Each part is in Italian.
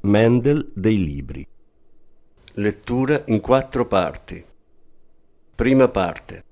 Mendel dei libri. Lettura in quattro parti. Prima parte.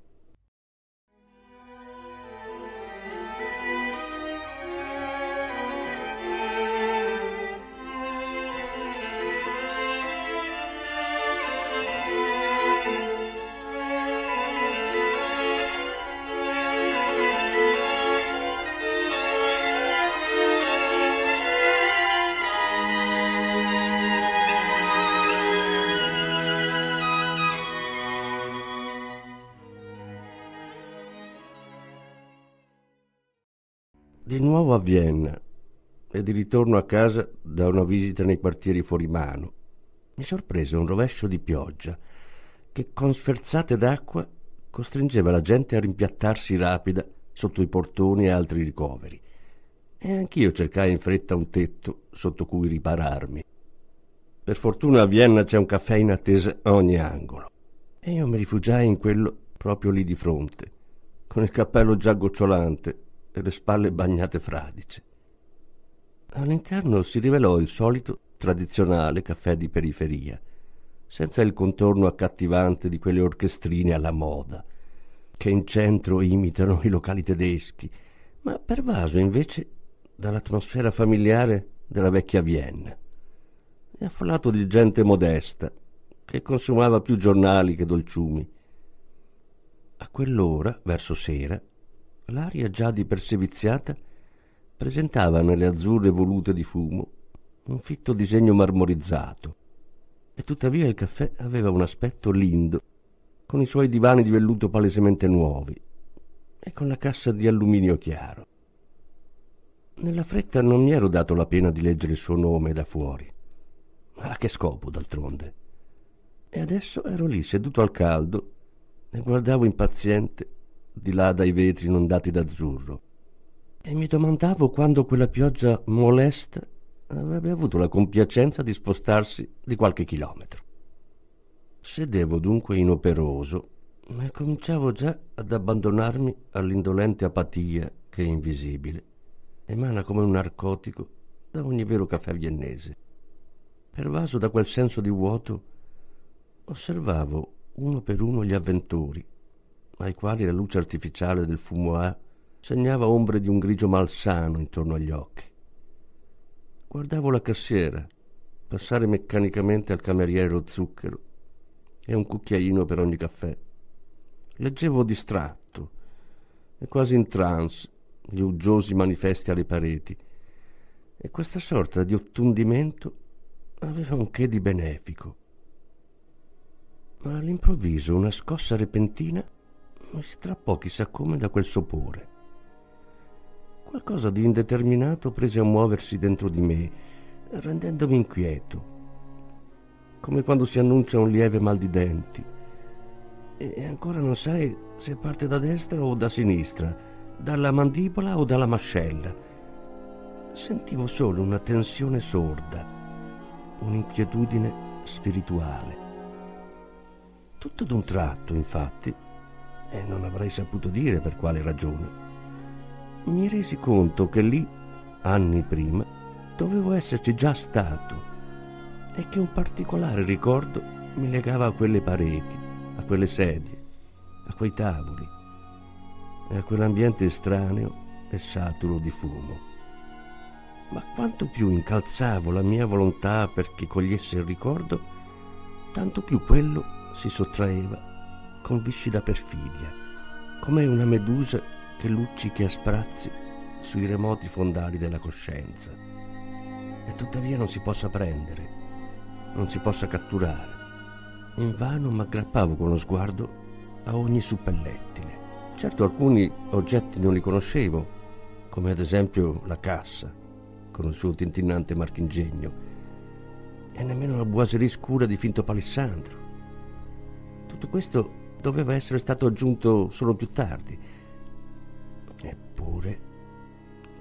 Nuovo a Vienna e di ritorno a casa da una visita nei quartieri fuori mano. Mi sorprese un rovescio di pioggia che con sferzate d'acqua costringeva la gente a rimpiattarsi rapida sotto i portoni e altri ricoveri. E anch'io cercai in fretta un tetto sotto cui ripararmi. Per fortuna a Vienna c'è un caffè in attesa a ogni angolo. E io mi rifugiai in quello proprio lì di fronte, con il cappello già gocciolante e le spalle bagnate fradice. All'interno si rivelò il solito tradizionale caffè di periferia, senza il contorno accattivante di quelle orchestrine alla moda, che in centro imitano i locali tedeschi, ma pervaso invece dall'atmosfera familiare della vecchia Vienna, e affollato di gente modesta, che consumava più giornali che dolciumi. A quell'ora, verso sera, L'aria già di per sé viziata presentava nelle azzurre volute di fumo un fitto disegno marmorizzato e tuttavia il caffè aveva un aspetto lindo con i suoi divani di velluto palesemente nuovi e con la cassa di alluminio chiaro. Nella fretta non mi ero dato la pena di leggere il suo nome da fuori. Ma a che scopo, d'altronde? E adesso ero lì seduto al caldo e guardavo impaziente di là dai vetri inondati d'azzurro. E mi domandavo quando quella pioggia molesta avrebbe avuto la compiacenza di spostarsi di qualche chilometro. Sedevo dunque inoperoso, ma cominciavo già ad abbandonarmi all'indolente apatia che è invisibile, emana come un narcotico da ogni vero caffè viennese. Pervaso da quel senso di vuoto, osservavo uno per uno gli avventori ai quali la luce artificiale del fumoir segnava ombre di un grigio malsano intorno agli occhi. Guardavo la cassiera passare meccanicamente al cameriere lo zucchero e un cucchiaino per ogni caffè. Leggevo distratto e quasi in trance gli uggiosi manifesti alle pareti e questa sorta di ottundimento aveva un che di benefico. Ma all'improvviso una scossa repentina mi strappò chissà come da quel sopore. Qualcosa di indeterminato prese a muoversi dentro di me, rendendomi inquieto, come quando si annuncia un lieve mal di denti e ancora non sai se parte da destra o da sinistra, dalla mandibola o dalla mascella. Sentivo solo una tensione sorda, un'inquietudine spirituale. Tutto d'un tratto, infatti, e non avrei saputo dire per quale ragione. Mi resi conto che lì, anni prima, dovevo esserci già stato e che un particolare ricordo mi legava a quelle pareti, a quelle sedie, a quei tavoli e a quell'ambiente estraneo e saturo di fumo. Ma quanto più incalzavo la mia volontà perché cogliesse il ricordo, tanto più quello si sottraeva con viscida perfidia, come una medusa che luccichi a sprazzi sui remoti fondali della coscienza. E tuttavia non si possa prendere, non si possa catturare. Invano m'aggrappavo con lo sguardo a ogni suppellettile. Certo alcuni oggetti non li conoscevo, come ad esempio la cassa, con il suo tintinnante marchingegno, e nemmeno la boiserie scura di finto palissandro. Tutto questo doveva essere stato aggiunto solo più tardi. Eppure,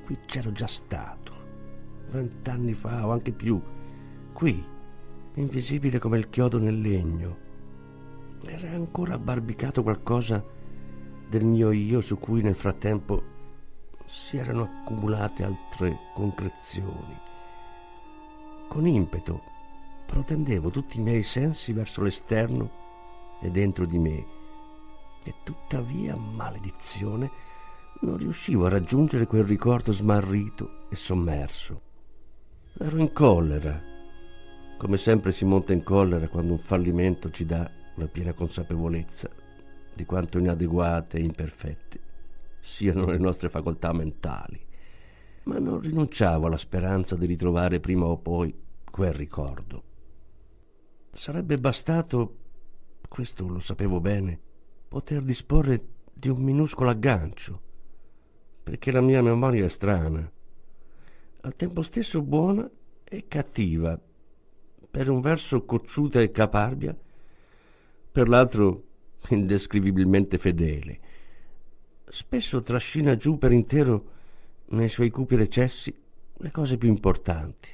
qui c'ero già stato, vent'anni fa o anche più, qui, invisibile come il chiodo nel legno. Era ancora barbicato qualcosa del mio io su cui nel frattempo si erano accumulate altre concrezioni. Con impeto protendevo tutti i miei sensi verso l'esterno e dentro di me e tuttavia, maledizione, non riuscivo a raggiungere quel ricordo smarrito e sommerso. Ero in collera, come sempre si monta in collera quando un fallimento ci dà la piena consapevolezza di quanto inadeguate e imperfette siano le nostre facoltà mentali, ma non rinunciavo alla speranza di ritrovare prima o poi quel ricordo. Sarebbe bastato, questo lo sapevo bene, poter disporre di un minuscolo aggancio, perché la mia memoria è strana, al tempo stesso buona e cattiva, per un verso cocciuta e caparbia, per l'altro indescrivibilmente fedele. Spesso trascina giù per intero nei suoi cupi recessi le cose più importanti,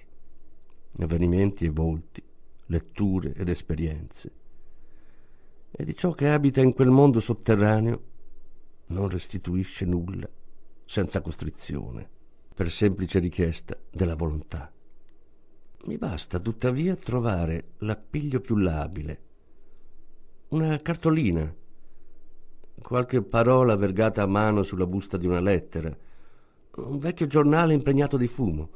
avvenimenti e volti, letture ed esperienze. E di ciò che abita in quel mondo sotterraneo non restituisce nulla senza costrizione, per semplice richiesta della volontà. Mi basta tuttavia trovare l'appiglio più labile, una cartolina qualche parola vergata a mano sulla busta di una lettera, un vecchio giornale impregnato di fumo.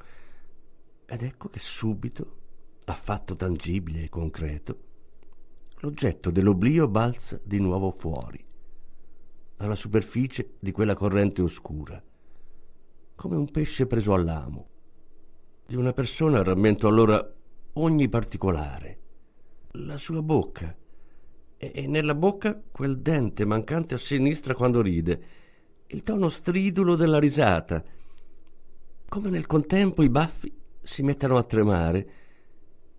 Ed ecco che subito, affatto tangibile e concreto, l'oggetto dell'oblio balza di nuovo fuori, alla superficie di quella corrente oscura, come un pesce preso all'amo. Di una persona rammento allora ogni particolare, la sua bocca, e nella bocca quel dente mancante a sinistra quando ride, il tono stridulo della risata, come nel contempo i baffi si mettano a tremare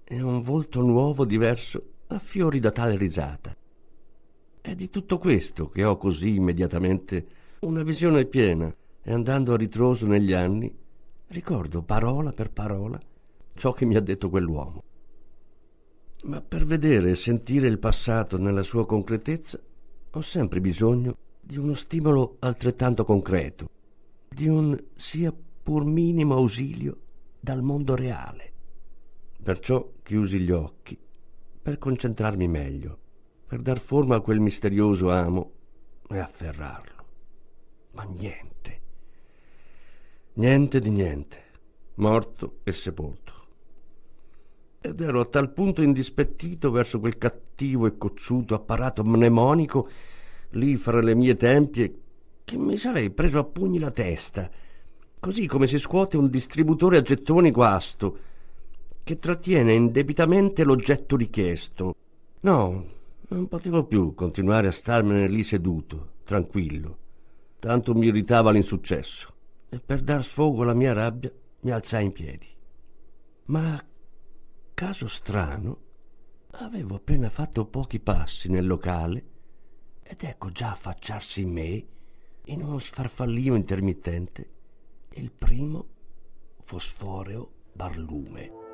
e un volto nuovo, diverso, affiori da tale risata. È di tutto questo che ho così immediatamente una visione piena e andando a ritroso negli anni ricordo parola per parola ciò che mi ha detto quell'uomo. Ma per vedere e sentire il passato nella sua concretezza ho sempre bisogno di uno stimolo altrettanto concreto, di un sia pur minimo ausilio dal mondo reale. Perciò chiusi gli occhi per concentrarmi meglio, per dar forma a quel misterioso amo e afferrarlo. Ma niente, niente di niente, morto e sepolto. Ed ero a tal punto indispettito verso quel cattivo e cocciuto apparato mnemonico lì fra le mie tempie che mi sarei preso a pugni la testa, così come si scuote un distributore a gettoni guasto, che trattiene indebitamente l'oggetto richiesto. No, non potevo più continuare a starmene lì seduto, tranquillo. Tanto mi irritava l'insuccesso. E per dar sfogo alla mia rabbia mi alzai in piedi. Ma caso strano, avevo appena fatto pochi passi nel locale ed ecco già affacciarsi in me, in uno sfarfallio intermittente, il primo fosforeo barlume.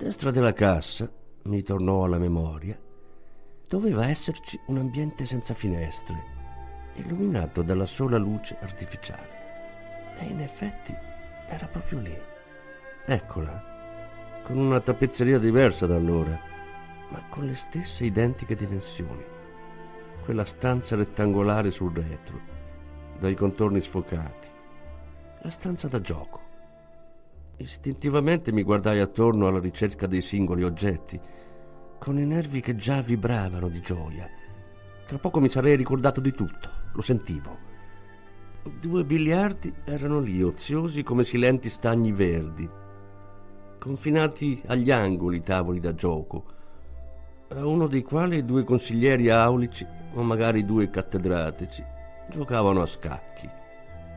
Destra della cassa, mi tornò alla memoria, doveva esserci un ambiente senza finestre, illuminato dalla sola luce artificiale. E in effetti era proprio lì. Eccola, con una tappezzeria diversa da allora, ma con le stesse identiche dimensioni. Quella stanza rettangolare sul retro, dai contorni sfocati. La stanza da gioco. Istintivamente mi guardai attorno alla ricerca dei singoli oggetti, con i nervi che già vibravano di gioia. Tra poco mi sarei ricordato di tutto, lo sentivo. Due biliardi erano lì, oziosi come silenti stagni verdi, confinati agli angoli tavoli da gioco, a uno dei quali due consiglieri aulici o magari due cattedratici giocavano a scacchi.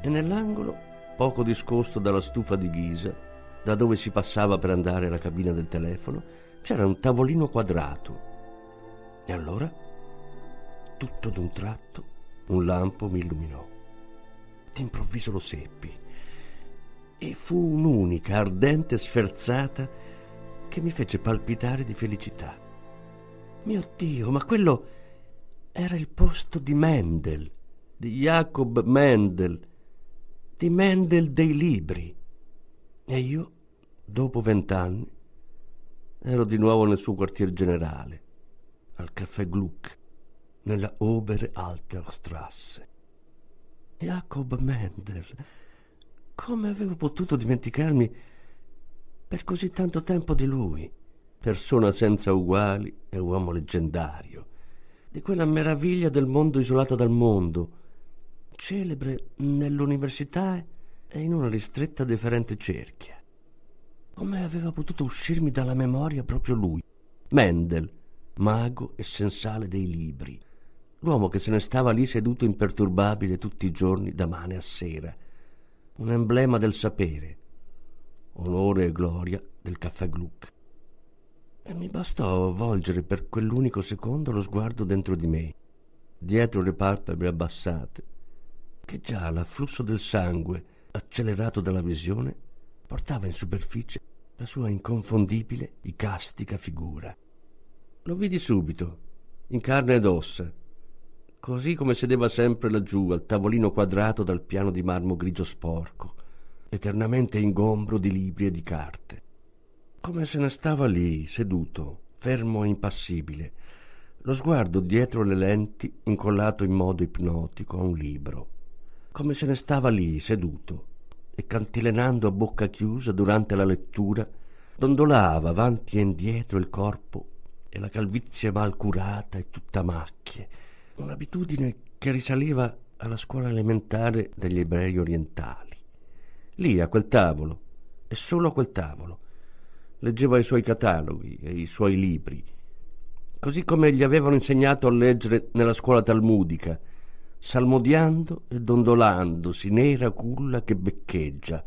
E nell'angolo, poco discosto dalla stufa di ghisa, da dove si passava per andare alla cabina del telefono, c'era un tavolino quadrato. E allora, tutto d'un tratto, un lampo mi illuminò. D'improvviso lo seppi e fu un'unica, ardente sferzata che mi fece palpitare di felicità. Mio Dio, ma quello era il posto di Mendel, di Jacob Mendel, di Mendel dei libri. E io, dopo vent'anni, ero di nuovo nel suo quartier generale, al caffè Gluck, nella Obere Alterstrasse. Jacob Mendel come avevo potuto dimenticarmi per così tanto tempo di lui, persona senza uguali e uomo leggendario, di quella meraviglia del mondo isolata dal mondo, celebre nell'università e in una ristretta deferente cerchia. Come aveva potuto uscirmi dalla memoria proprio lui, Mendel, mago e sensale dei libri, l'uomo che se ne stava lì seduto imperturbabile tutti i giorni da mane a sera, un emblema del sapere, onore e gloria del caffè Gluck. E mi bastò volgere per quell'unico secondo lo sguardo dentro di me, dietro le palpebre abbassate, che già l'afflusso del sangue, accelerato dalla visione, portava in superficie la sua inconfondibile, icastica figura. Lo vidi subito, in carne ed ossa, così come sedeva sempre laggiù al tavolino quadrato dal piano di marmo grigio sporco, eternamente ingombro di libri e di carte. Come se ne stava lì, seduto, fermo e impassibile, lo sguardo dietro le lenti incollato in modo ipnotico a un libro. Come se ne stava lì, seduto, e cantilenando a bocca chiusa durante la lettura, dondolava avanti e indietro il corpo e la calvizie mal curata e tutta macchie, un'abitudine che risaliva alla scuola elementare degli ebrei orientali. Lì, a quel tavolo, e solo a quel tavolo, leggeva i suoi cataloghi e i suoi libri, così come gli avevano insegnato a leggere nella scuola talmudica, salmodiando e dondolandosi nera culla che beccheggia,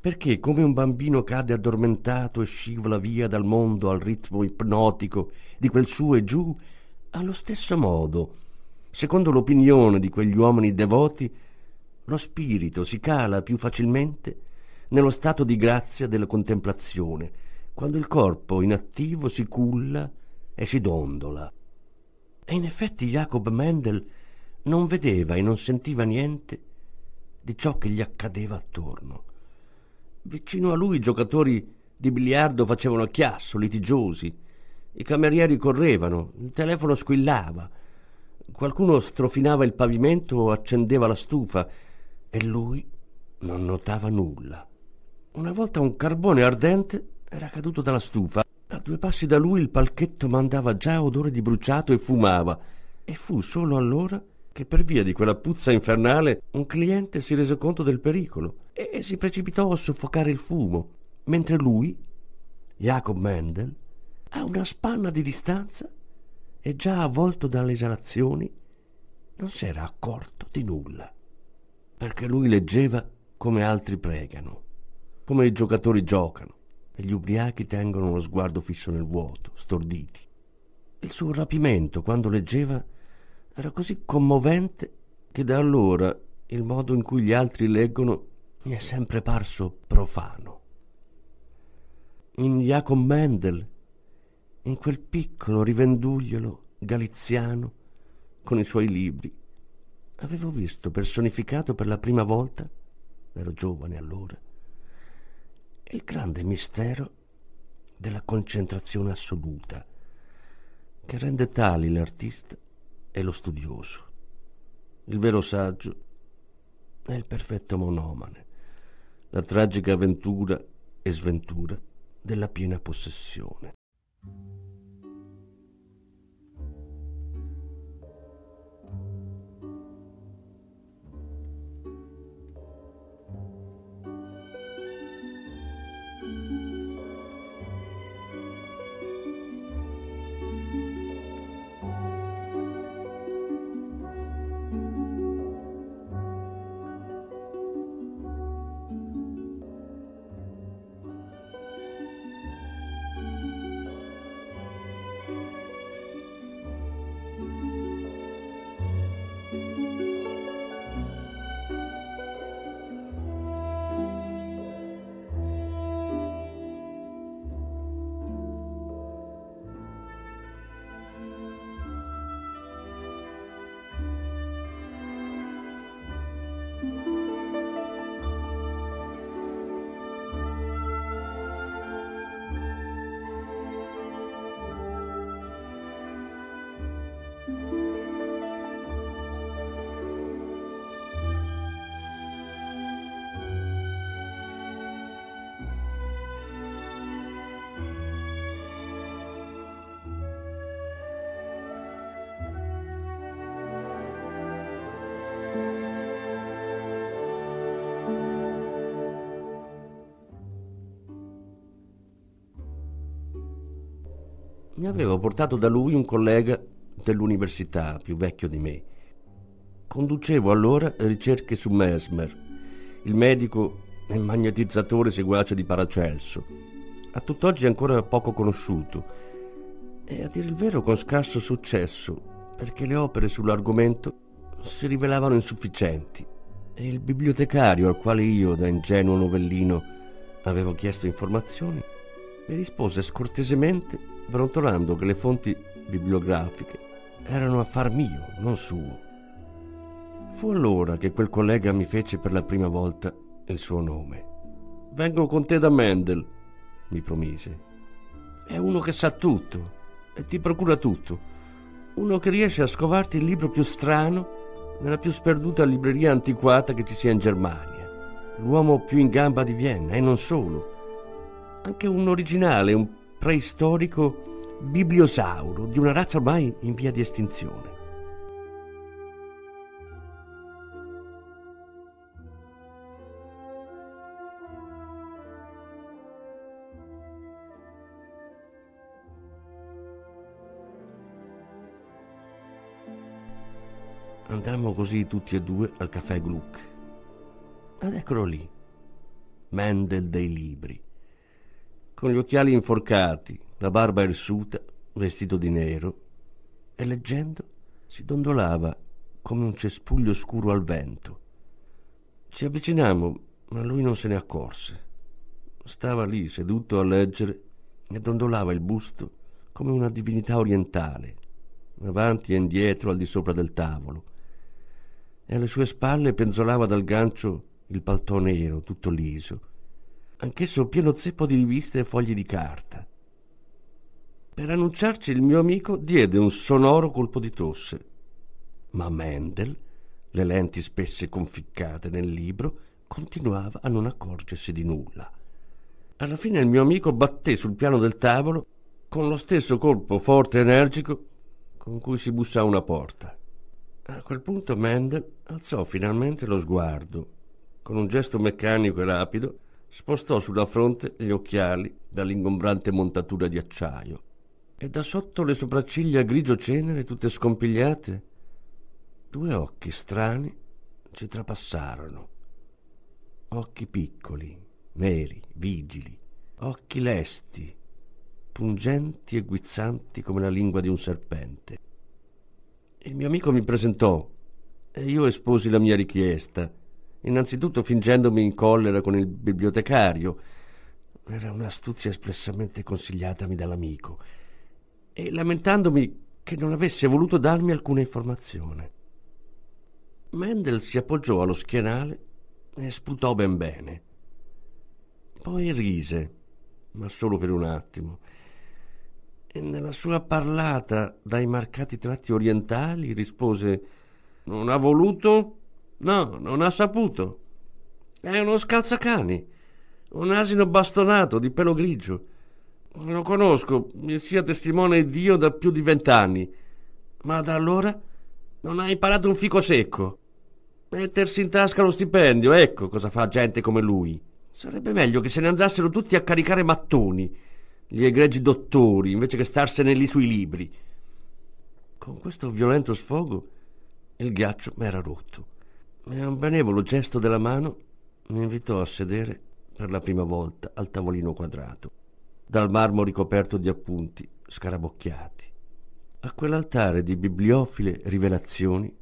perché come un bambino cade addormentato e scivola via dal mondo al ritmo ipnotico di quel su e giù, allo stesso modo, secondo l'opinione di quegli uomini devoti, lo spirito si cala più facilmente nello stato di grazia della contemplazione, quando il corpo inattivo si culla e si dondola. E in effetti Jacob Mendel non vedeva e non sentiva niente di ciò che gli accadeva attorno. Vicino a lui i giocatori di biliardo facevano chiasso, litigiosi, i camerieri correvano, il telefono squillava, qualcuno strofinava il pavimento o accendeva la stufa e lui non notava nulla. Una volta un carbone ardente era caduto dalla stufa. A due passi da lui il palchetto mandava già odore di bruciato e fumava. E fu solo allora che per via di quella puzza infernale un cliente si rese conto del pericolo e si precipitò a soffocare il fumo, mentre lui, Jacob Mendel, a una spanna di distanza e già avvolto dalle esalazioni, non s'era accorto di nulla, perché lui leggeva come altri pregano, come i giocatori giocano e gli ubriachi tengono lo sguardo fisso nel vuoto, storditi. Il suo rapimento quando leggeva era così commovente che da allora il modo in cui gli altri leggono mi è sempre parso profano. in Jacob Mendel, in quel piccolo rivendugliolo galiziano con i suoi libri. Avevo visto personificato per la prima volta, ero giovane allora, il grande mistero della concentrazione assoluta che rende tali l'artista e lo studioso. Il vero saggio è il perfetto monomane, la tragica avventura e sventura della piena possessione. Mi aveva portato da lui un collega dell'università più vecchio di me. Conducevo allora ricerche su Mesmer, il medico e magnetizzatore seguace di Paracelso, a tutt'oggi ancora poco conosciuto. E a dire il vero con scarso successo, perché le opere sull'argomento si rivelavano insufficienti. E il bibliotecario al quale io, da ingenuo novellino, avevo chiesto informazioni, mi rispose scortesemente brontolando che le fonti bibliografiche erano affar mio, non suo. Fu allora che quel collega mi fece per la prima volta il suo nome. Vengo con te da Mendel, mi promise. È uno che sa tutto e ti procura tutto. Uno che riesce a scovarti il libro più strano nella più sperduta libreria antiquata che ci sia in Germania. L'uomo più in gamba di Vienna e non solo. Anche un originale, un preistorico bibliosauro di una razza ormai in via di estinzione. Andammo così tutti e due al caffè Gluck. Ed eccolo lì, Mendel dei libri con gli occhiali inforcati, la barba irsuta, vestito di nero, e leggendo si dondolava come un cespuglio scuro al vento. Ci avvicinammo, ma lui non se ne accorse. Stava lì seduto a leggere e dondolava il busto come una divinità orientale, avanti e indietro al di sopra del tavolo. E alle sue spalle penzolava dal gancio il paltò nero, tutto liso, anch'esso pieno zeppo di riviste e fogli di carta. Per annunciarci il mio amico diede un sonoro colpo di tosse. Ma Mendel, le lenti spesse conficcate nel libro, continuava a non accorgersi di nulla. Alla fine il mio amico batté sul piano del tavolo con lo stesso colpo forte e energico con cui si bussa a una porta. A quel punto Mendel alzò finalmente lo sguardo, con un gesto meccanico e rapido, spostò sulla fronte gli occhiali dall'ingombrante montatura di acciaio e da sotto le sopracciglia grigio cenere tutte scompigliate due occhi strani ci trapassarono. Occhi piccoli neri vigili occhi lesti pungenti e guizzanti come la lingua di un serpente. Il mio amico mi presentò e io esposi la mia richiesta innanzitutto fingendomi in collera con il bibliotecario, era un'astuzia espressamente consigliatami dall'amico, e lamentandomi che non avesse voluto darmi alcuna informazione. Mendel si appoggiò allo schienale e sputò ben bene. Poi rise, ma solo per un attimo, e nella sua parlata dai marcati tratti orientali rispose Non ha voluto? No, non ha saputo. È uno scalzacani, un asino bastonato di pelo grigio. Lo conosco, mi sia testimone Dio da più di vent'anni, ma da allora non ha imparato un fico secco. Mettersi in tasca lo stipendio, ecco cosa fa gente come lui. Sarebbe meglio che se ne andassero tutti a caricare mattoni, gli egregi dottori, invece che starsene lì sui libri. Con questo violento sfogo il ghiaccio m'era rotto e un benevolo gesto della mano mi invitò a sedere per la prima volta al tavolino quadrato, dal marmo ricoperto di appunti scarabocchiati, a quell'altare di bibliofile rivelazioni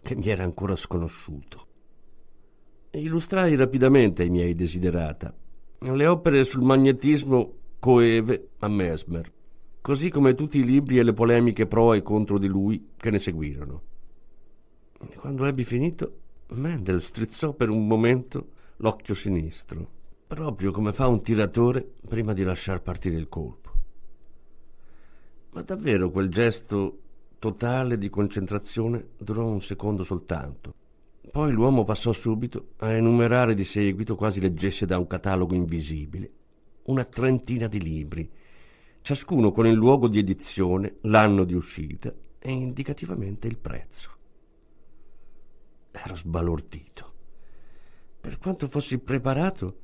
che mi era ancora sconosciuto. Illustrai rapidamente ai miei desiderata le opere sul magnetismo coeve a Mesmer, così come tutti i libri e le polemiche pro e contro di lui che ne seguirono. Quando ebbi finito, Mendel strizzò per un momento l'occhio sinistro, proprio come fa un tiratore prima di lasciar partire il colpo. Ma davvero quel gesto totale di concentrazione durò un secondo soltanto. Poi l'uomo passò subito a enumerare di seguito, quasi leggesse da un catalogo invisibile, una trentina di libri, ciascuno con il luogo di edizione, l'anno di uscita e indicativamente il prezzo. Ero sbalordito. Per quanto fossi preparato,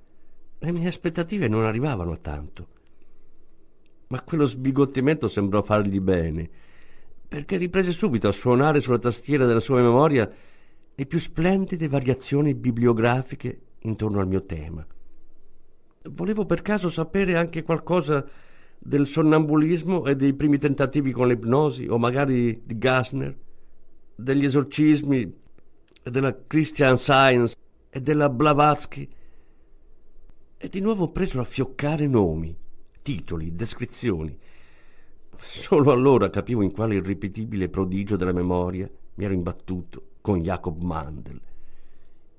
le mie aspettative non arrivavano a tanto. Ma quello sbigottimento sembrò fargli bene perché riprese subito a suonare sulla tastiera della sua memoria le più splendide variazioni bibliografiche intorno al mio tema. Volevo per caso sapere anche qualcosa del sonnambulismo e dei primi tentativi con l'ipnosi, o magari di Gassner, degli esorcismi e della Christian Science e della Blavatsky. E di nuovo preso a fioccare nomi, titoli, descrizioni Solo allora capivo in quale irripetibile prodigio della memoria mi ero imbattuto con Jacob Mandel,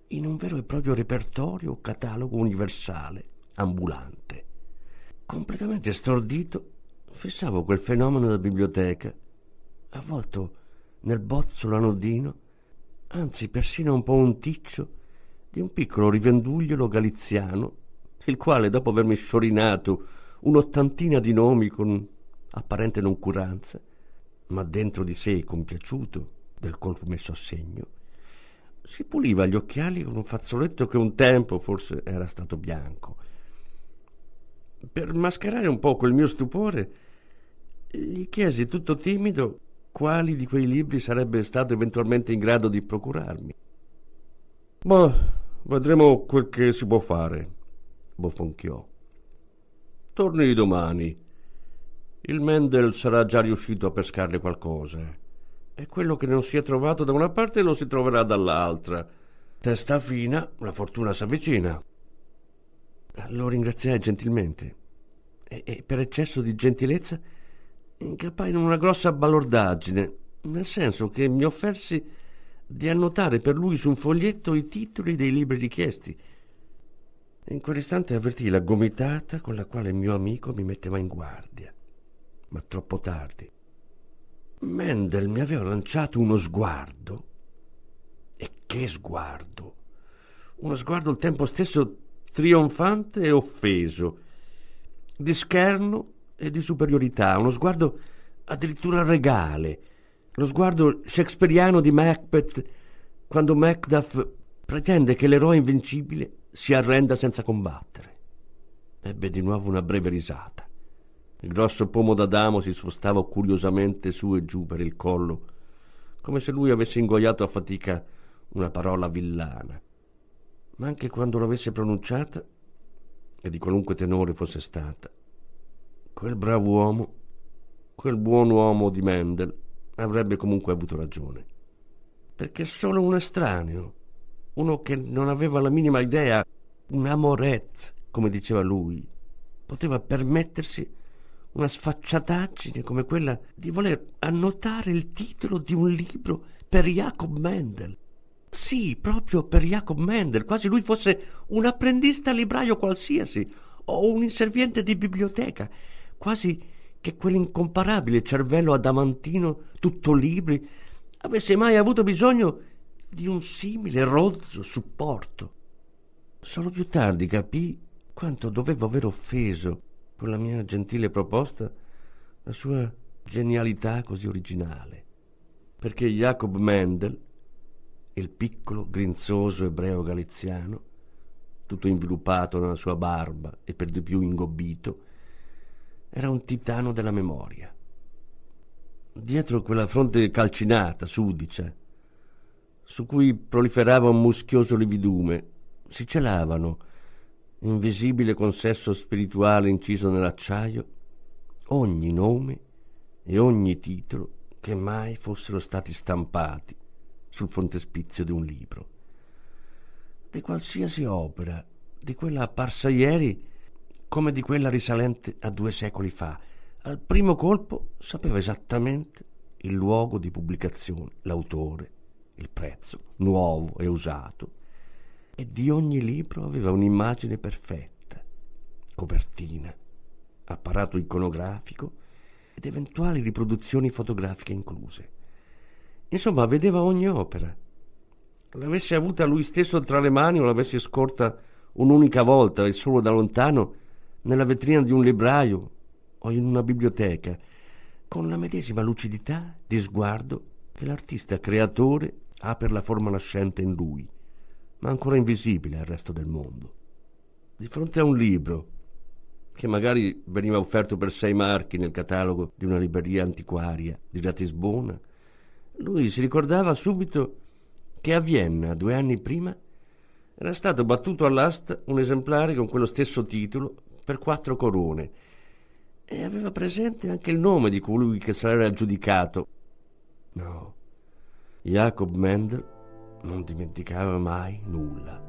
in un vero e proprio repertorio o catalogo universale, ambulante. Completamente stordito, fissavo quel fenomeno della biblioteca, avvolto nel bozzolo anodino, anzi persino un po' un ticcio, di un piccolo rivendugliolo galiziano, il quale, dopo avermi sciorinato un'ottantina di nomi con apparente noncuranza, ma dentro di sé compiaciuto del colpo messo a segno, si puliva gli occhiali con un fazzoletto che un tempo forse era stato bianco. Per mascherare un po' quel mio stupore, gli chiesi tutto timido quali di quei libri sarebbe stato eventualmente in grado di procurarmi. Ma vedremo quel che si può fare, bofonchiò. Torni domani il Mendel sarà già riuscito a pescarle qualcosa. E quello che non si è trovato da una parte lo si troverà dall'altra. Testa fina, la fortuna s'avvicina. Lo ringraziai gentilmente e, e per eccesso di gentilezza incappai in una grossa balordaggine, nel senso che mi offersi di annotare per lui su un foglietto i titoli dei libri richiesti. In quell'istante avvertii la gomitata con la quale il mio amico mi metteva in guardia ma troppo tardi. Mendel mi aveva lanciato uno sguardo. E che sguardo! Uno sguardo al tempo stesso trionfante e offeso, di scherno e di superiorità, uno sguardo addirittura regale, lo sguardo shakespeariano di Macbeth quando Macduff pretende che l'eroe invincibile si arrenda senza combattere. Ebbe di nuovo una breve risata. Il grosso pomo d'Adamo si spostava curiosamente su e giù per il collo, come se lui avesse ingoiato a fatica una parola villana. Ma anche quando l'avesse pronunciata, e di qualunque tenore fosse stata, quel bravo uomo, quel buon uomo di Mendel, avrebbe comunque avuto ragione. Perché solo un estraneo, uno che non aveva la minima idea, un amoret, come diceva lui, poteva permettersi una sfacciataggine come quella di voler annotare il titolo di un libro per Jacob Mendel. Sì, proprio per Jacob Mendel, quasi lui fosse un apprendista libraio qualsiasi o un inserviente di biblioteca, quasi che quell'incomparabile cervello adamantino tutto libri avesse mai avuto bisogno di un simile rozzo supporto. Solo più tardi capì quanto dovevo aver offeso con la mia gentile proposta la sua genialità così originale. Perché Jacob Mendel, il piccolo, grinzoso ebreo galiziano, tutto inviluppato nella sua barba e per di più ingobbito, era un titano della memoria. Dietro quella fronte calcinata, sudicia, su cui proliferava un muschioso lividume, si celavano, invisibile consesso spirituale inciso nell'acciaio, ogni nome e ogni titolo che mai fossero stati stampati sul frontespizio di un libro. Di qualsiasi opera, di quella apparsa ieri come di quella risalente a due secoli fa, al primo colpo sapeva esattamente il luogo di pubblicazione, l'autore, il prezzo, nuovo e usato, e di ogni libro aveva un'immagine perfetta, copertina, apparato iconografico ed eventuali riproduzioni fotografiche incluse. Insomma, vedeva ogni opera. L'avesse avuta lui stesso tra le mani o l'avesse scorta un'unica volta e solo da lontano nella vetrina di un libraio o in una biblioteca, con la medesima lucidità di sguardo che l'artista creatore ha per la forma nascente in lui ma ancora invisibile al resto del mondo. Di fronte a un libro, che magari veniva offerto per sei marchi nel catalogo di una libreria antiquaria di Ratisbona, lui si ricordava subito che a Vienna, due anni prima, era stato battuto all'asta un esemplare con quello stesso titolo per quattro corone e aveva presente anche il nome di colui che se l'era aggiudicato. No, Jacob Mendel non dimenticava mai nulla,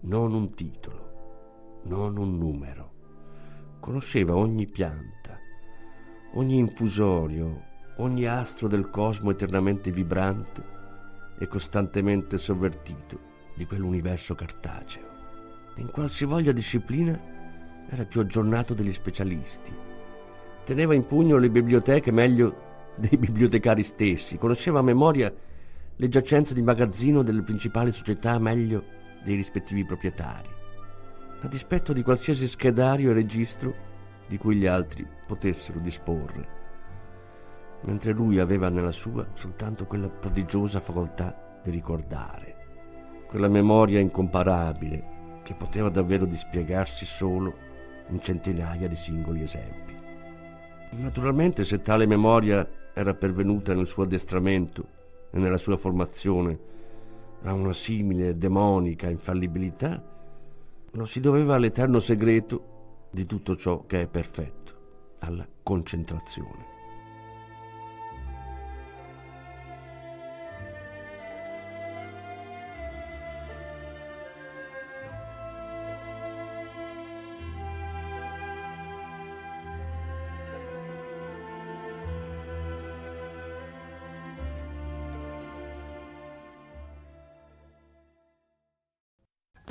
non un titolo, non un numero. Conosceva ogni pianta, ogni infusorio, ogni astro del cosmo eternamente vibrante e costantemente sovvertito di quell'universo cartaceo. In qualsivoglia disciplina era più aggiornato degli specialisti. Teneva in pugno le biblioteche meglio dei bibliotecari stessi, conosceva a memoria le giacenze di magazzino delle principali società meglio dei rispettivi proprietari, a dispetto di qualsiasi schedario e registro di cui gli altri potessero disporre, mentre lui aveva nella sua soltanto quella prodigiosa facoltà di ricordare, quella memoria incomparabile che poteva davvero dispiegarsi solo in centinaia di singoli esempi. Naturalmente se tale memoria era pervenuta nel suo addestramento e nella sua formazione a una simile demonica infallibilità, lo si doveva all'eterno segreto di tutto ciò che è perfetto, alla concentrazione.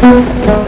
Thank you.